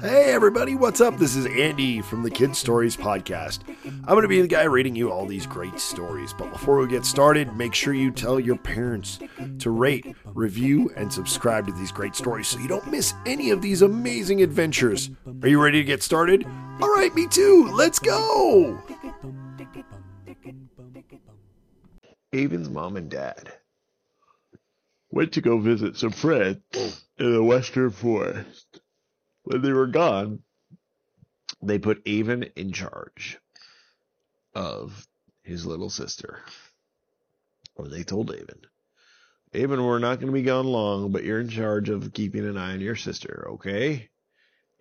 Hey everybody, what's up? This is Andy from the Kid Stories Podcast. I'm going to be the guy reading you all these great stories. But before we get started, make sure you tell your parents to rate, review, and subscribe to these great stories so you don't miss any of these amazing adventures. Are you ready to get started? All right, me too. Let's go. Avin's mom and dad went to go visit some friends in the western forest. When they were gone, they put Avin in charge of his little sister. Or they told Avin, Avin, we're not going to be gone long, but you're in charge of keeping an eye on your sister, okay?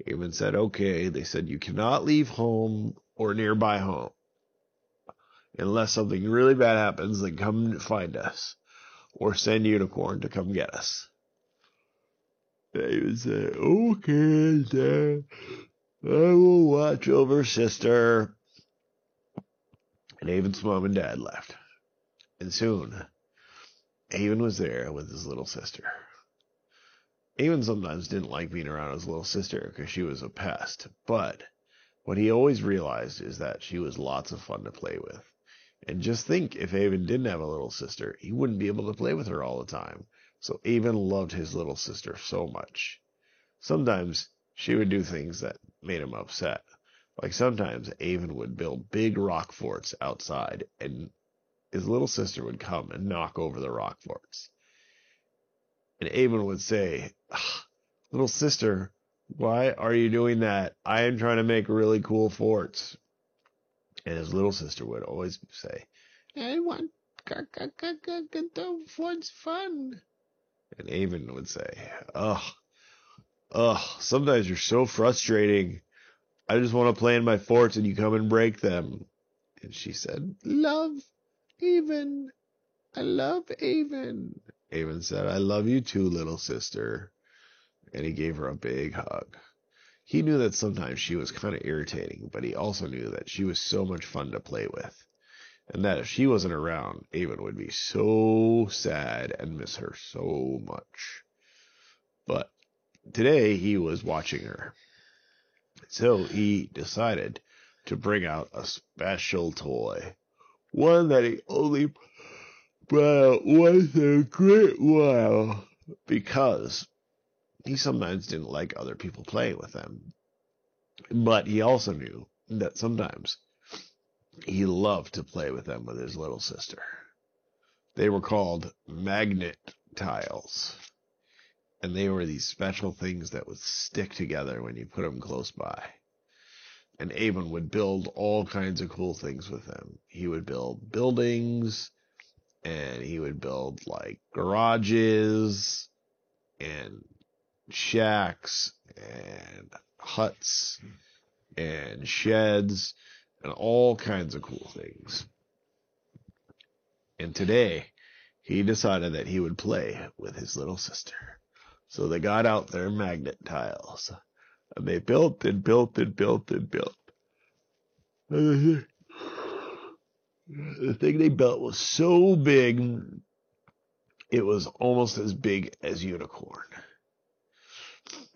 Avin said, okay. They said, you cannot leave home or nearby home unless something really bad happens, then come find us or send Unicorn to come get us. They would say, okay, Dad, I will watch over sister. And Avin's mom and dad left. And soon, Avin was there with his little sister. Avin sometimes didn't like being around his little sister because she was a pest, but what he always realized is that she was lots of fun to play with. And just think if Avin didn't have a little sister, he wouldn't be able to play with her all the time. So Avin loved his little sister so much. Sometimes she would do things that made him upset. Like sometimes Avin would build big rock forts outside, and his little sister would come and knock over the rock forts. And Avin would say, Little sister, why are you doing that? I am trying to make really cool forts. And his little sister would always say, I want the forts fun. And Avin would say, Ugh, ugh, sometimes you're so frustrating. I just want to play in my forts and you come and break them. And she said, Love, Avin. I love Avin. Avin said, I love you too, little sister. And he gave her a big hug. He knew that sometimes she was kind of irritating, but he also knew that she was so much fun to play with. And that if she wasn't around, Avin would be so sad and miss her so much. But today he was watching her. So he decided to bring out a special toy. One that he only brought out once in a great while. Because he sometimes didn't like other people playing with him. But he also knew that sometimes he loved to play with them with his little sister. They were called magnet tiles. And they were these special things that would stick together when you put them close by. And Avin would build all kinds of cool things with them. He would build buildings, and he would build like garages and shacks and huts and sheds and all kinds of cool things. And today, he decided that he would play with his little sister. So they got out their magnet tiles. And they built and built and built and built. The thing they built was so big, it was almost as big as Unicorn.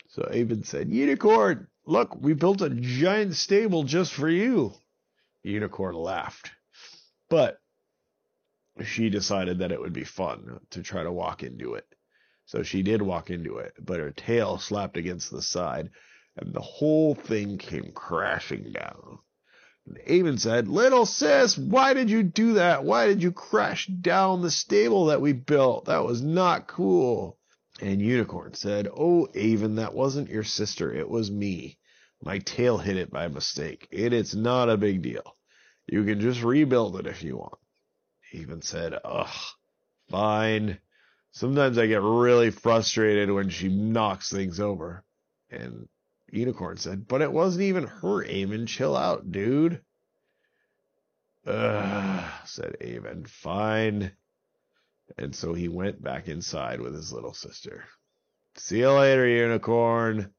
So Avin said, Unicorn, look, we built a giant stable just for you. Unicorn laughed. But she decided that it would be fun to try to walk into it. So she did walk into it, but her tail slapped against the side, and the whole thing came crashing down. And Avin said, Little sis, why did you do that? Why did you crash down the stable that we built? That was not cool. And Unicorn said, Oh, Avin, that wasn't your sister. It was me. My tail hit it by mistake. It is not a big deal. You can just rebuild it if you want. Avin said, Ugh, fine. Sometimes I get really frustrated when she knocks things over. And Unicorn said, But it wasn't even her, Avin. Chill out, dude. Ugh, said Avin. Fine. And so he went back inside with his little sister. See you later, Unicorn.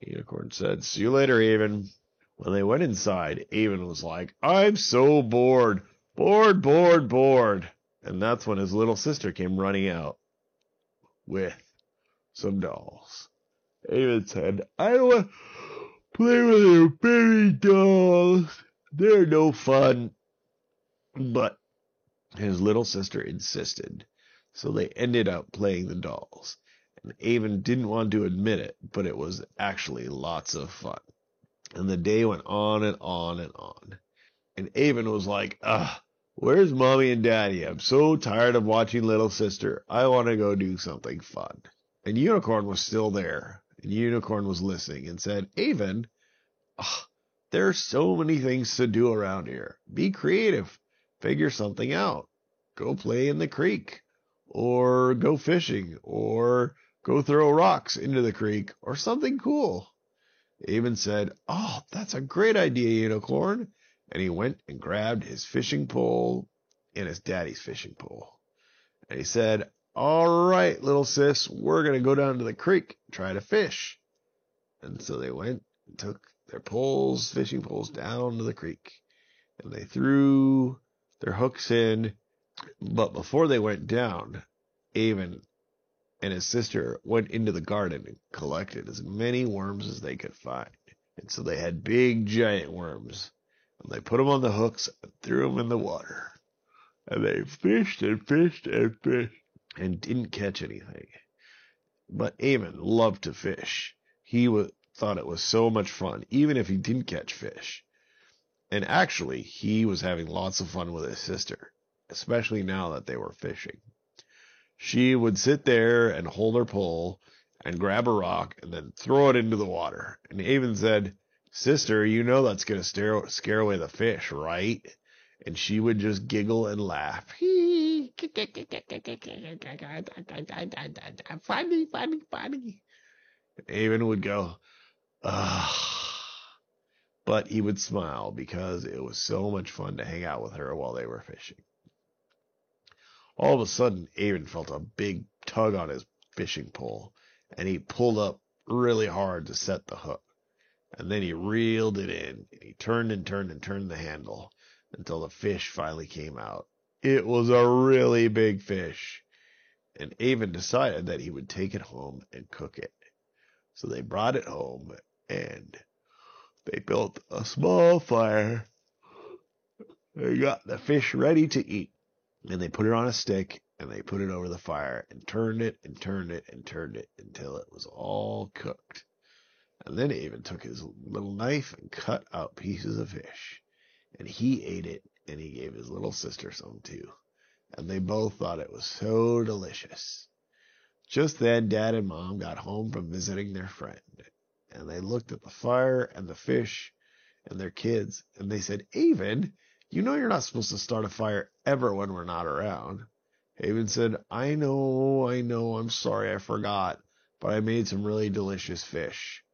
Unicorn said, See you later, Avin. When they went inside, Avin was like, I'm so bored. Bored, bored, bored. And that's when his little sister came running out with some dolls. Avin said, I don't want to play with your baby dolls. They're no fun. But his little sister insisted, so they ended up playing the dolls. And Avin didn't want to admit it, but it was actually lots of fun. And the day went on and on and on. And Avin was like, ugh, where's mommy and daddy? I'm so tired of watching little sister. I want to go do something fun. And Unicorn was still there. And Unicorn was listening and said, Avin, ugh, there are so many things to do around here. Be creative. Figure something out. Go play in the creek. Or go fishing. Or go throw rocks into the creek. Or something cool. Avin said, Oh, that's a great idea, Unicorn. And he went and grabbed his fishing pole and his daddy's fishing pole. And he said, All right, little sis, we're going to go down to the creek and try to fish. And so they went and took their poles, fishing poles, down to the creek. And they threw their hooks in. But before they went down, Avin and his sister went into the garden and collected as many worms as they could find. And so they had big giant worms. And they put them on the hooks and threw them in the water. And they fished and fished and fished and didn't catch anything. But Avin loved to fish. He thought it was so much fun, even if he didn't catch fish. And actually, he was having lots of fun with his sister, especially now that they were fishing she would sit there and hold her pole and grab a rock and then throw it into the water. And Avin said, Sister, you know that's going to scare, scare away the fish, right? And she would just giggle and laugh. funny, funny, funny. Avin would go, ah. But he would smile because it was so much fun to hang out with her while they were fishing. All of a sudden, Avin felt a big tug on his fishing pole, and he pulled up really hard to set the hook. And then he reeled it in, and he turned and turned and turned the handle until the fish finally came out. It was a really big fish, and Avin decided that he would take it home and cook it. So they brought it home, and they built a small fire. They got the fish ready to eat and they put it on a stick and they put it over the fire and turned it and turned it and turned it until it was all cooked. And then Avin took his little knife and cut out pieces of fish. And he ate it and he gave his little sister some too. And they both thought it was so delicious. Just then, Dad and Mom got home from visiting their friend. And they looked at the fire and the fish and their kids and they said, Avin, you know you're not supposed to start a fire ever when we're not around. Avin said, I know, I know, I'm sorry, I forgot, but I made some really delicious fish.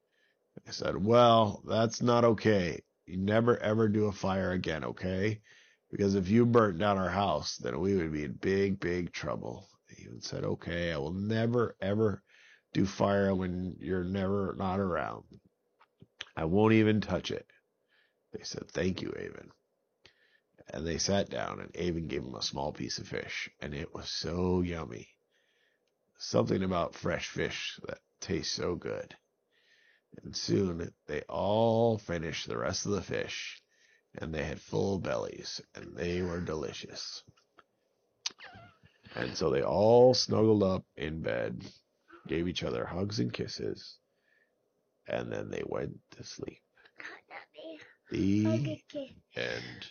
I said, Well, that's not okay. You never ever do a fire again, okay? Because if you burnt down our house, then we would be in big, big trouble. Avin said, Okay, I will never ever do fire when you're never not around. I won't even touch it. They said, Thank you, Avin and they sat down and Avin gave him a small piece of fish and it was so yummy. Something about fresh fish that tastes so good. And soon they all finished the rest of the fish and they had full bellies and they were delicious. And so they all snuggled up in bed, gave each other hugs and kisses, and then they went to sleep. The end.